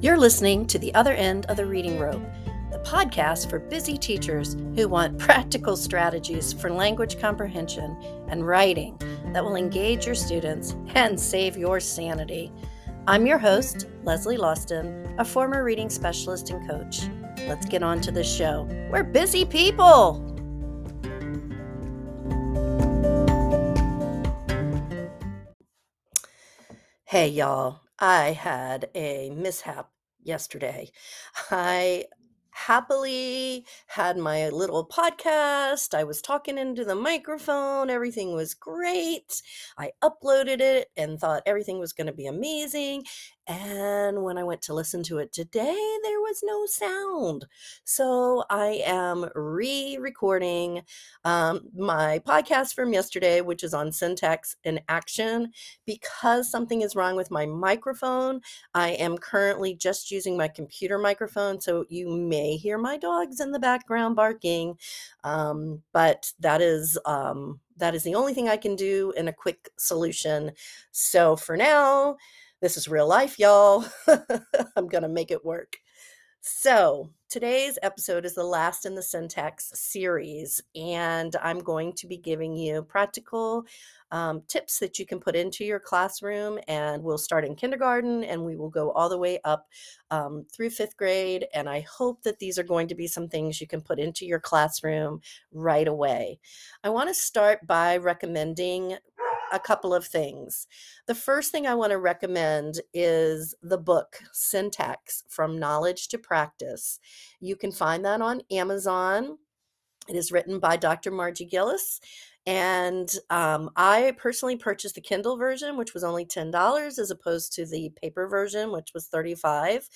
You're listening to The Other End of the Reading Rope, the podcast for busy teachers who want practical strategies for language comprehension and writing that will engage your students and save your sanity. I'm your host, Leslie Lausten, a former reading specialist and coach. Let's get on to the show. We're busy people. Hey, y'all. I had a mishap yesterday. I happily had my little podcast. I was talking into the microphone. Everything was great. I uploaded it and thought everything was going to be amazing. And when I went to listen to it today, there was no sound. So I am re recording um, my podcast from yesterday, which is on syntax in action. Because something is wrong with my microphone, I am currently just using my computer microphone. So you may hear my dogs in the background barking. Um, but that is. Um, that is the only thing I can do in a quick solution. So for now, this is real life, y'all. I'm going to make it work. So, today's episode is the last in the syntax series, and I'm going to be giving you practical um, tips that you can put into your classroom. And we'll start in kindergarten and we will go all the way up um, through fifth grade. And I hope that these are going to be some things you can put into your classroom right away. I want to start by recommending a couple of things. The first thing I want to recommend is the book Syntax From Knowledge to Practice. You can find that on Amazon. It is written by Dr. Margie Gillis. And um, I personally purchased the Kindle version, which was only $10 as opposed to the paper version, which was 35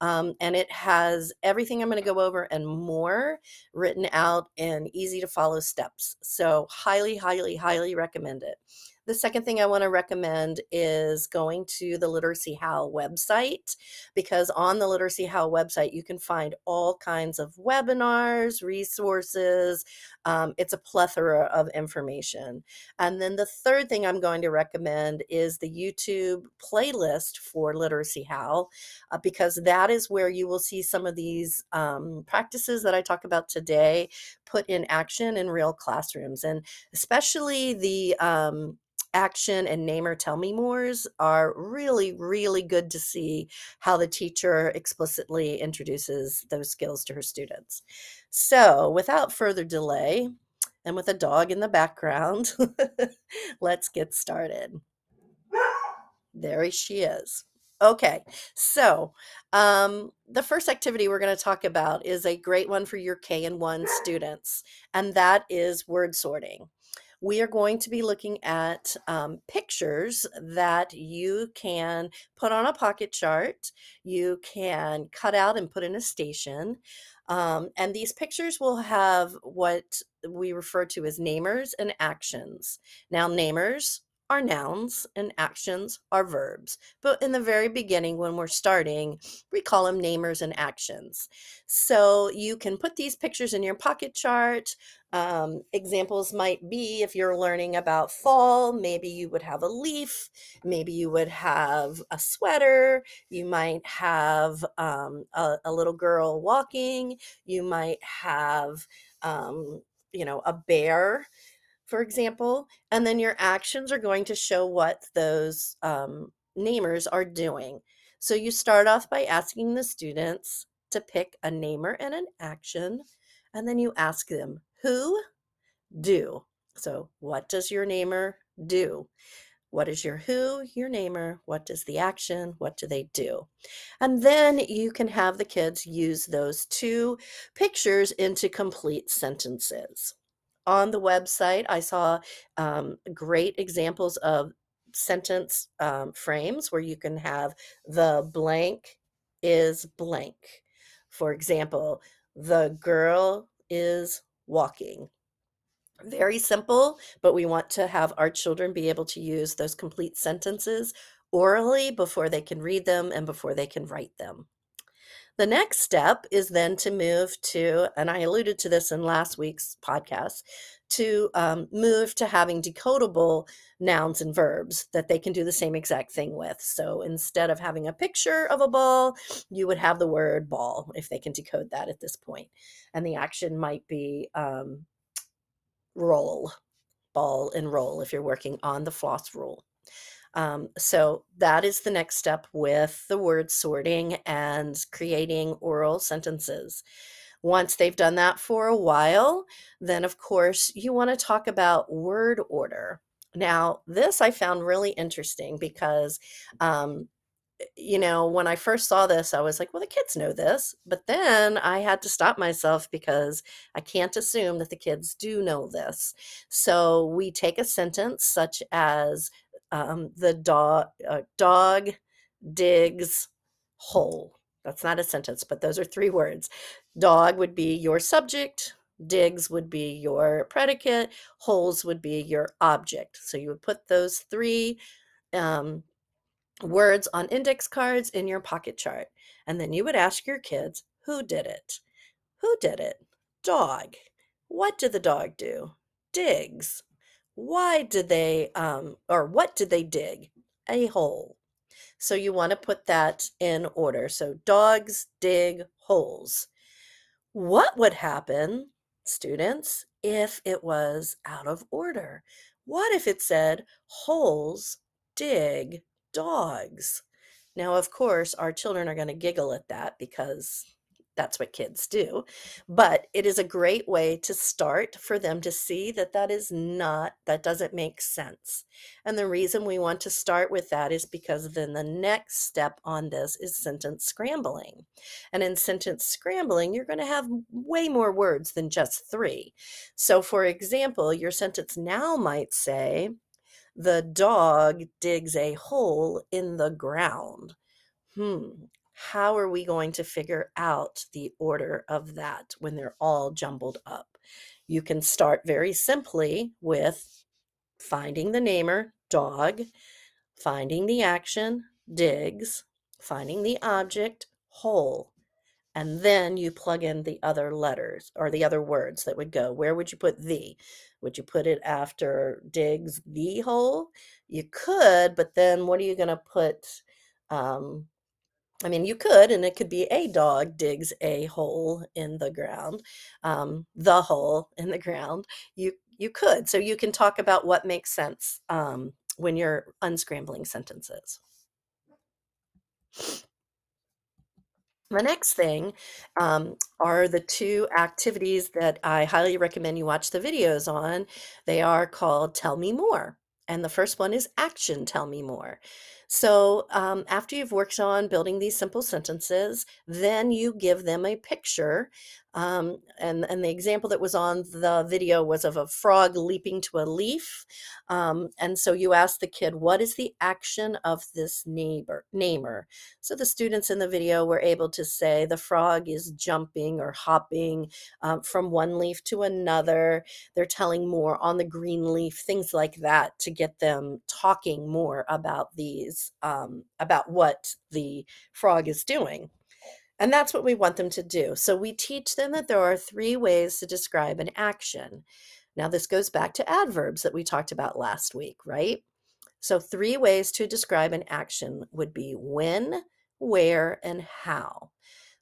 um, And it has everything I'm going to go over and more written out in easy to follow steps. So, highly, highly, highly recommend it. The second thing I want to recommend is going to the Literacy How website because on the Literacy How website, you can find all kinds of webinars, resources. Um, it's a plethora of information. And then the third thing I'm going to recommend is the YouTube playlist for Literacy How uh, because that is where you will see some of these um, practices that I talk about today put in action in real classrooms and especially the um, action and name or tell me mores are really, really good to see how the teacher explicitly introduces those skills to her students. So, without further delay, and with a dog in the background, let's get started. There she is. Okay, so um, the first activity we're going to talk about is a great one for your K and 1 students, and that is word sorting we are going to be looking at um, pictures that you can put on a pocket chart, you can cut out and put in a station. Um, and these pictures will have what we refer to as namers and actions. Now, namers are nouns and actions are verbs. But in the very beginning, when we're starting, we call them namers and actions. So you can put these pictures in your pocket chart. Um, examples might be if you're learning about fall, maybe you would have a leaf, maybe you would have a sweater, you might have um, a, a, little girl walking, you might have, um, you know, a bear for example, and then your actions are going to show what those um, namers are doing. So you start off by asking the students to pick a namer and an action, and then you ask them, who, do. So what does your namer do? What is your who, your namer? What does the action? What do they do? And then you can have the kids use those two pictures into complete sentences on the website, I saw um, great examples of sentence um, frames where you can have the blank is blank. For example, the girl is walking. Very simple, but we want to have our children be able to use those complete sentences orally before they can read them and before they can write them. The next step is then to move to, and I alluded to this in last week's podcast, to um, move to having decodable nouns and verbs that they can do the same exact thing with. So instead of having a picture of a ball, you would have the word ball if they can decode that at this point. And the action might be um, roll, ball and roll if you're working on the floss rule. Um, so that is the next step with the word sorting and creating oral sentences. Once they've done that for a while, then of course you want to talk about word order. Now, this I found really interesting because, um, you know, when I first saw this, I was like, well, the kids know this. But then I had to stop myself because I can't assume that the kids do know this. So we take a sentence such as um, the dog, uh, dog digs hole. That's not a sentence, but those are three words. Dog would be your subject, digs would be your predicate, holes would be your object. So you would put those three um, words on index cards in your pocket chart. And then you would ask your kids, who did it? Who did it? Dog. What did the dog do? Digs. Why did they, um, or what did they dig? A hole. So you want to put that in order. So dogs dig holes. What would happen, students, if it was out of order? What if it said holes dig dogs? Now, of course, our children are going to giggle at that because that's what kids do. But it is a great way to start for them to see that that is not, that doesn't make sense. And the reason we want to start with that is because then the next step on this is sentence scrambling. And in sentence scrambling, you're going to have way more words than just three. So, for example, your sentence now might say, the dog digs a hole in the ground. Hmm, how are we going to figure out the order of that when they're all jumbled up? You can start very simply with finding the namer, dog, finding the action, digs, finding the object, hole. And then you plug in the other letters or the other words that would go. Where would you put the? Would you put it after digs the hole? You could, but then what are you going to put? Um, I mean, you could, and it could be a dog digs a hole in the ground, um, the hole in the ground. You you could, so you can talk about what makes sense um, when you're unscrambling sentences. The next thing um, are the two activities that I highly recommend you watch the videos on. They are called Tell Me More. And the first one is Action Tell Me More. So um, after you've worked on building these simple sentences, then you give them a picture. Um, and, and the example that was on the video was of a frog leaping to a leaf. Um, and so you ask the kid, what is the action of this neighbor, namer? So the students in the video were able to say the frog is jumping or hopping um, from one leaf to another. They're telling more on the green leaf, things like that to get them talking more about these um, about what the frog is doing. And that's what we want them to do. So we teach them that there are three ways to describe an action. Now, this goes back to adverbs that we talked about last week, right? So, three ways to describe an action would be when, where, and how.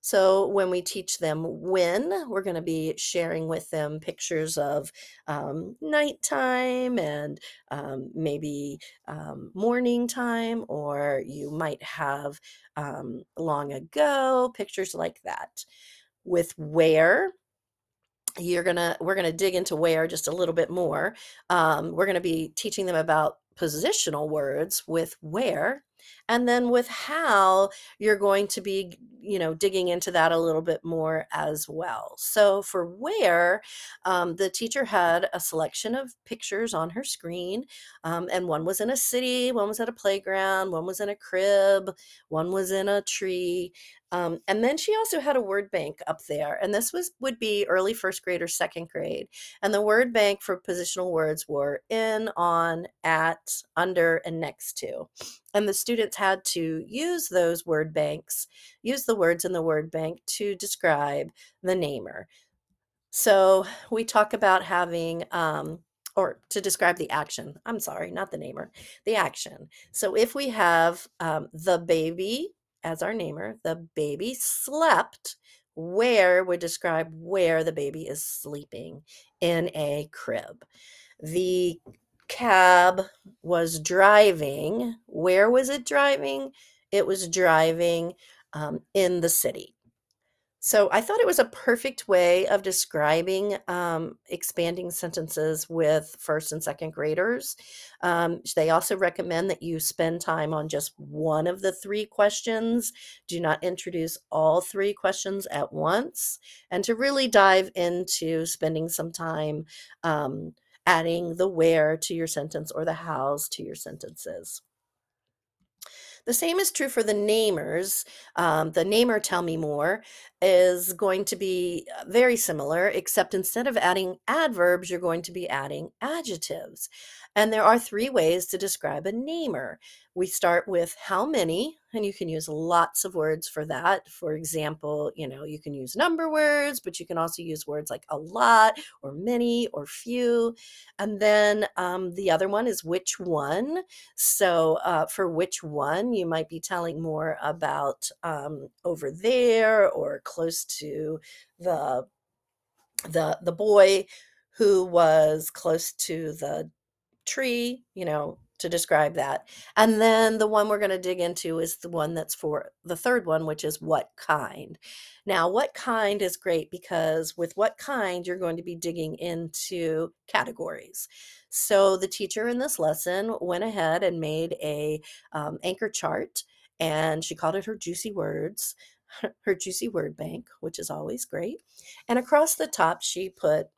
So when we teach them when, we're going to be sharing with them pictures of um, nighttime and um, maybe um, morning time, or you might have um, long ago, pictures like that. With where, you're gonna we're gonna dig into where just a little bit more um, we're gonna be teaching them about positional words with where and then with how you're going to be you know digging into that a little bit more as well. So for where um, the teacher had a selection of pictures on her screen um, and one was in a city one was at a playground one was in a crib one was in a tree Um, and then she also had a word bank up there, and this was would be early first grade or second grade. And the word bank for positional words were in, on, at, under, and next to. And the students had to use those word banks, use the words in the word bank to describe the namer. So we talk about having um, or to describe the action. I'm sorry, not the namer, the action. So if we have um, the baby as our namer, the baby slept, where would describe where the baby is sleeping in a crib. The cab was driving. Where was it driving? It was driving um, in the city. So I thought it was a perfect way of describing um, expanding sentences with first and second graders. Um, they also recommend that you spend time on just one of the three questions. Do not introduce all three questions at once, and to really dive into spending some time um, adding the where to your sentence or the hows to your sentences. The same is true for the namers. Um, the namer tell me more is going to be uh, very similar, except instead of adding adverbs, you're going to be adding adjectives. And there are three ways to describe a namer. We start with how many, and you can use lots of words for that. For example, you know, you can use number words, but you can also use words like a lot or many or few. And then um, the other one is which one. So uh, for which one, you might be telling more about um, over there or close to the the the boy who was close to the tree, you know, to describe that. And then the one we're going to dig into is the one that's for the third one, which is what kind. Now, what kind is great because with what kind, you're going to be digging into categories. So the teacher in this lesson went ahead and made a um, anchor chart and she called it her juicy words her juicy word bank which is always great and across the top she put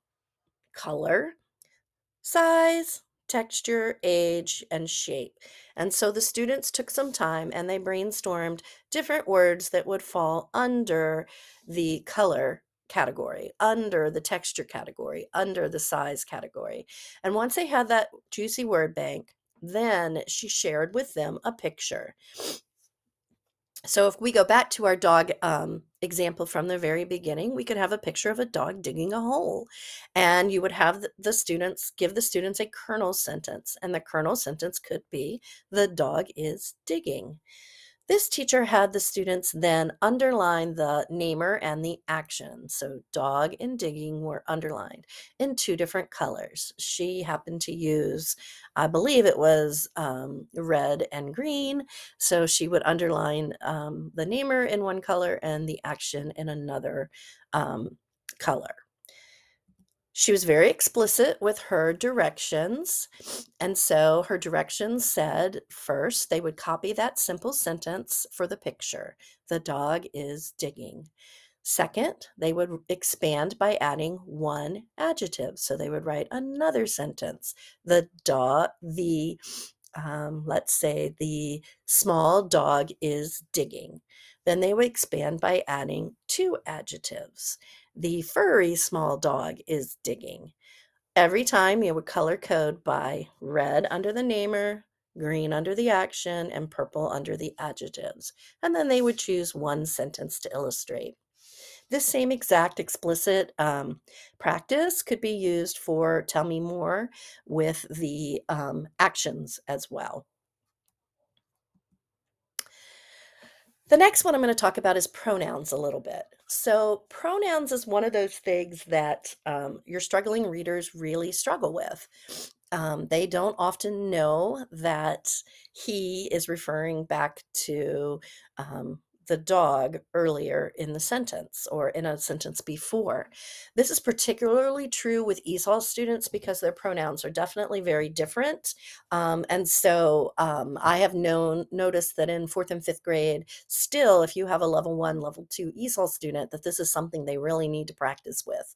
color size texture, age, and shape. And so the students took some time and they brainstormed different words that would fall under the color category, under the texture category, under the size category. And once they had that juicy word bank, then she shared with them a picture. So if we go back to our dog um, example from the very beginning, we could have a picture of a dog digging a hole. And you would have the students give the students a kernel sentence. And the kernel sentence could be, the dog is digging. This teacher had the students then underline the namer and the action. So dog and digging were underlined in two different colors. She happened to use, I believe it was um, red and green. So she would underline um, the namer in one color and the action in another um, color. She was very explicit with her directions. And so her directions said first, they would copy that simple sentence for the picture the dog is digging. Second, they would expand by adding one adjective. So they would write another sentence. The dog, the, um, let's say, the small dog is digging. Then they would expand by adding two adjectives. The furry small dog is digging. Every time you would color code by red under the namer, green under the action, and purple under the adjectives. And then they would choose one sentence to illustrate. This same exact explicit um, practice could be used for Tell Me More with the um, actions as well. The next one I'm going to talk about is pronouns a little bit. So, pronouns is one of those things that um, your struggling readers really struggle with. Um, they don't often know that he is referring back to um, the dog earlier in the sentence or in a sentence before. This is particularly true with ESOL students because their pronouns are definitely very different. Um, and so um, I have known noticed that in fourth and fifth grade, still, if you have a level one, level two ESOL student, that this is something they really need to practice with.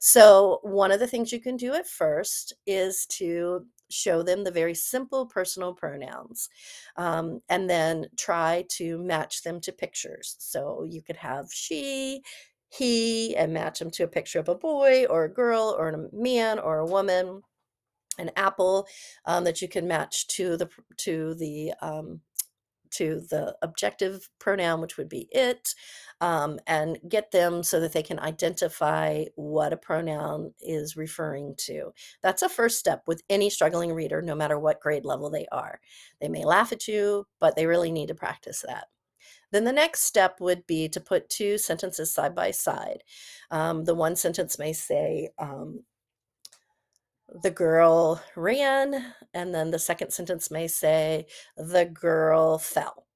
So one of the things you can do at first is to show them the very simple personal pronouns um, and then try to match them to pictures. So you could have she, he, and match them to a picture of a boy or a girl or a man or a woman an apple um, that you can match to the to the um, to the objective pronoun, which would be it, um, and get them so that they can identify what a pronoun is referring to. That's a first step with any struggling reader, no matter what grade level they are. They may laugh at you, but they really need to practice that. Then the next step would be to put two sentences side by side. Um, the one sentence may say, um, the girl ran, and then the second sentence may say, the girl fell.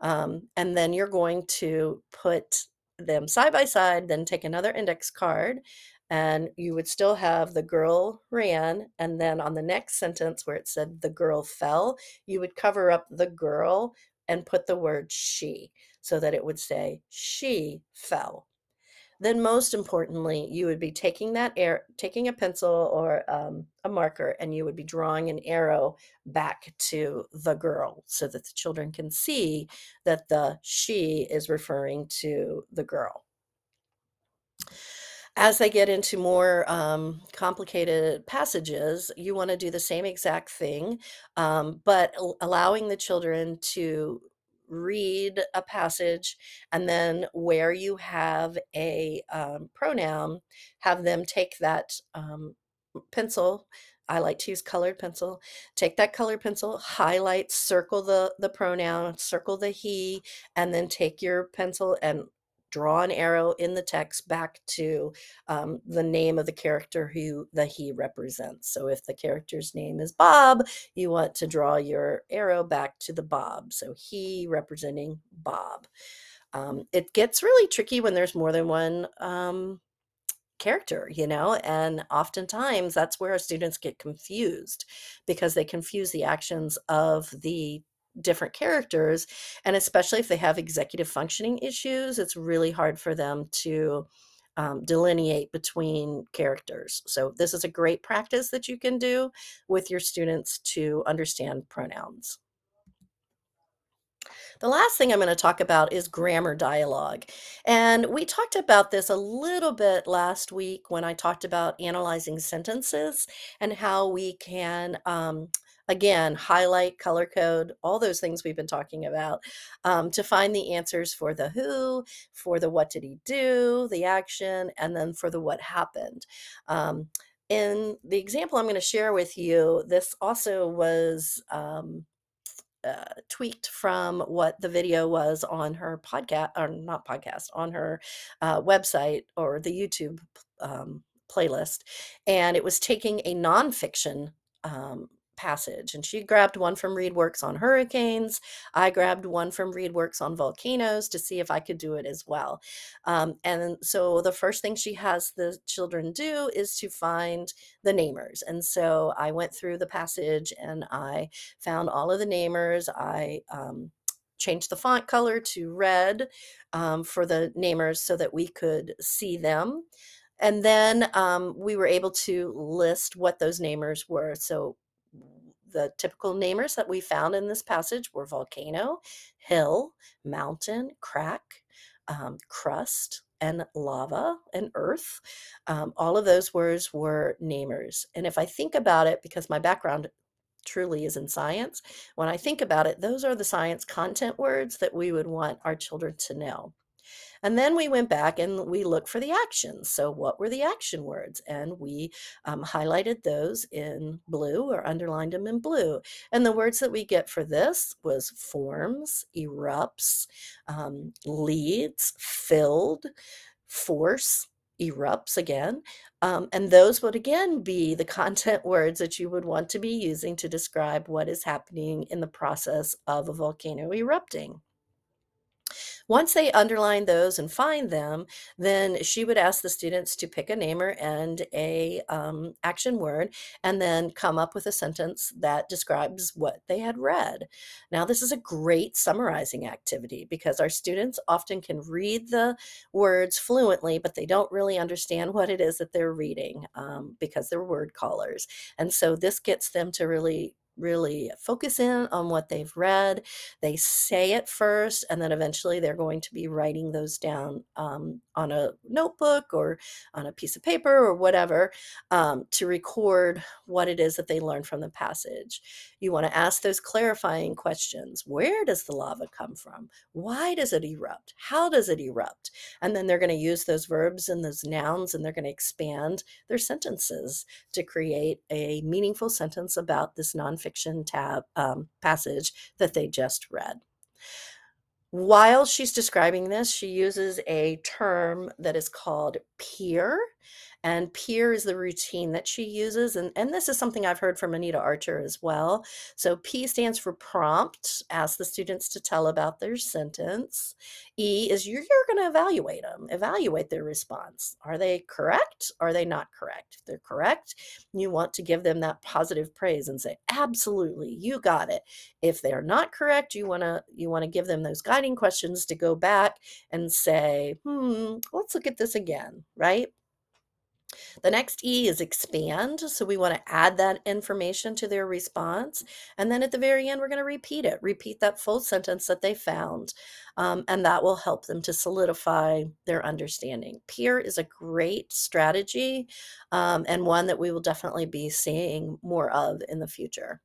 Um, and then you're going to put them side by side, then take another index card, and you would still have the girl ran. And then on the next sentence where it said the girl fell, you would cover up the girl and put the word she so that it would say she fell then most importantly, you would be taking that air, taking a pencil or um, a marker, and you would be drawing an arrow back to the girl so that the children can see that the she is referring to the girl. As they get into more um, complicated passages, you want to do the same exact thing, um, but allowing the children to read a passage and then where you have a um, pronoun, have them take that um, pencil. I like to use colored pencil. Take that colored pencil, highlight, circle the, the pronoun, circle the he, and then take your pencil and draw an arrow in the text back to um, the name of the character who the he represents. So if the character's name is Bob, you want to draw your arrow back to the Bob. So he representing Bob. Um, it gets really tricky when there's more than one um, character, you know, and oftentimes that's where our students get confused because they confuse the actions of the different characters and especially if they have executive functioning issues it's really hard for them to um, delineate between characters so this is a great practice that you can do with your students to understand pronouns the last thing I'm going to talk about is grammar dialogue. And we talked about this a little bit last week when I talked about analyzing sentences and how we can um, again, highlight, color code, all those things we've been talking about um, to find the answers for the who, for the what did he do, the action, and then for the what happened. Um, in the example I'm going to share with you, this also was um, uh, tweaked from what the video was on her podcast, or not podcast, on her uh, website or the YouTube um, playlist. And it was taking a nonfiction um, passage. And she grabbed one from ReadWorks on hurricanes. I grabbed one from ReadWorks on volcanoes to see if I could do it as well. Um, and so the first thing she has the children do is to find the namers. And so I went through the passage and I found all of the namers. I um, changed the font color to red um, for the namers so that we could see them. And then um, we were able to list what those namers were. So the typical namers that we found in this passage were volcano, hill, mountain, crack, um, crust, and lava and earth. Um, all of those words were namers. And if I think about it, because my background truly is in science, when I think about it, those are the science content words that we would want our children to know. And then we went back and we looked for the actions. So, what were the action words? And we um, highlighted those in blue or underlined them in blue. And the words that we get for this was forms, erupts, um, leads, filled, force, erupts again. Um, and those would again be the content words that you would want to be using to describe what is happening in the process of a volcano erupting. Once they underline those and find them, then she would ask the students to pick a namer and a um, action word, and then come up with a sentence that describes what they had read. Now, this is a great summarizing activity because our students often can read the words fluently, but they don't really understand what it is that they're reading um, because they're word callers. And so this gets them to really really focus in on what they've read. They say it first, and then eventually they're going to be writing those down um, on a notebook or on a piece of paper or whatever um, to record what it is that they learned from the passage. You want to ask those clarifying questions Where does the lava come from? Why does it erupt? How does it erupt? And then they're going to use those verbs and those nouns and they're going to expand their sentences to create a meaningful sentence about this nonfiction tab um, passage that they just read. While she's describing this, she uses a term that is called peer. And peer is the routine that she uses. And, and this is something I've heard from Anita Archer as well. So P stands for prompt, ask the students to tell about their sentence. E is you're, you're going to evaluate them, evaluate their response. Are they correct? Are they not correct? If they're correct, you want to give them that positive praise and say, absolutely, you got it. If they're not correct, you want to you want to give them those guiding questions to go back and say, hmm, let's look at this again, right? The next E is expand. So we want to add that information to their response. And then at the very end, we're going to repeat it, repeat that full sentence that they found. Um, and that will help them to solidify their understanding. Peer is a great strategy um, and one that we will definitely be seeing more of in the future.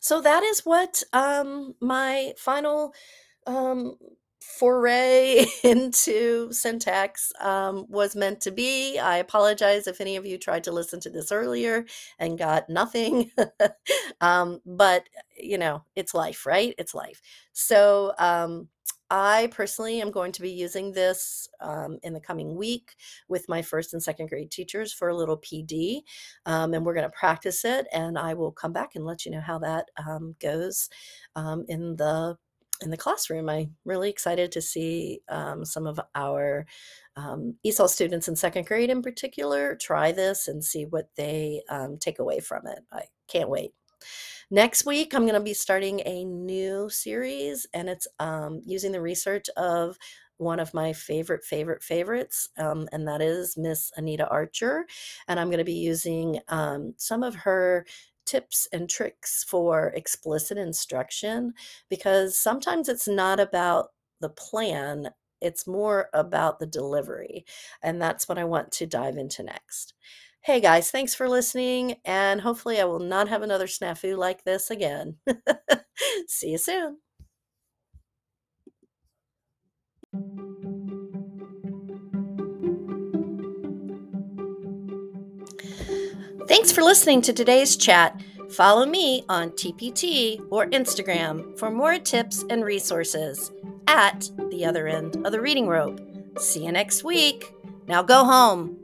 So that is what um, my final um, foray into syntax um, was meant to be. I apologize if any of you tried to listen to this earlier and got nothing. um, but, you know, it's life, right? It's life. So, um, I personally am going to be using this um, in the coming week with my first and second grade teachers for a little PD, um, and we're going to practice it. And I will come back and let you know how that um, goes um, in the in the classroom. I'm really excited to see um, some of our um, ESOL students in second grade in particular try this and see what they um, take away from it. I can't wait. Next week, I'm going to be starting a new series, and it's um, using the research of one of my favorite, favorite, favorites, um, and that is Miss Anita Archer. And I'm going to be using um, some of her tips and tricks for explicit instruction because sometimes it's not about the plan, it's more about the delivery. And that's what I want to dive into next. Hey guys, thanks for listening, and hopefully, I will not have another snafu like this again. See you soon. Thanks for listening to today's chat. Follow me on TPT or Instagram for more tips and resources at the other end of the reading rope. See you next week. Now go home.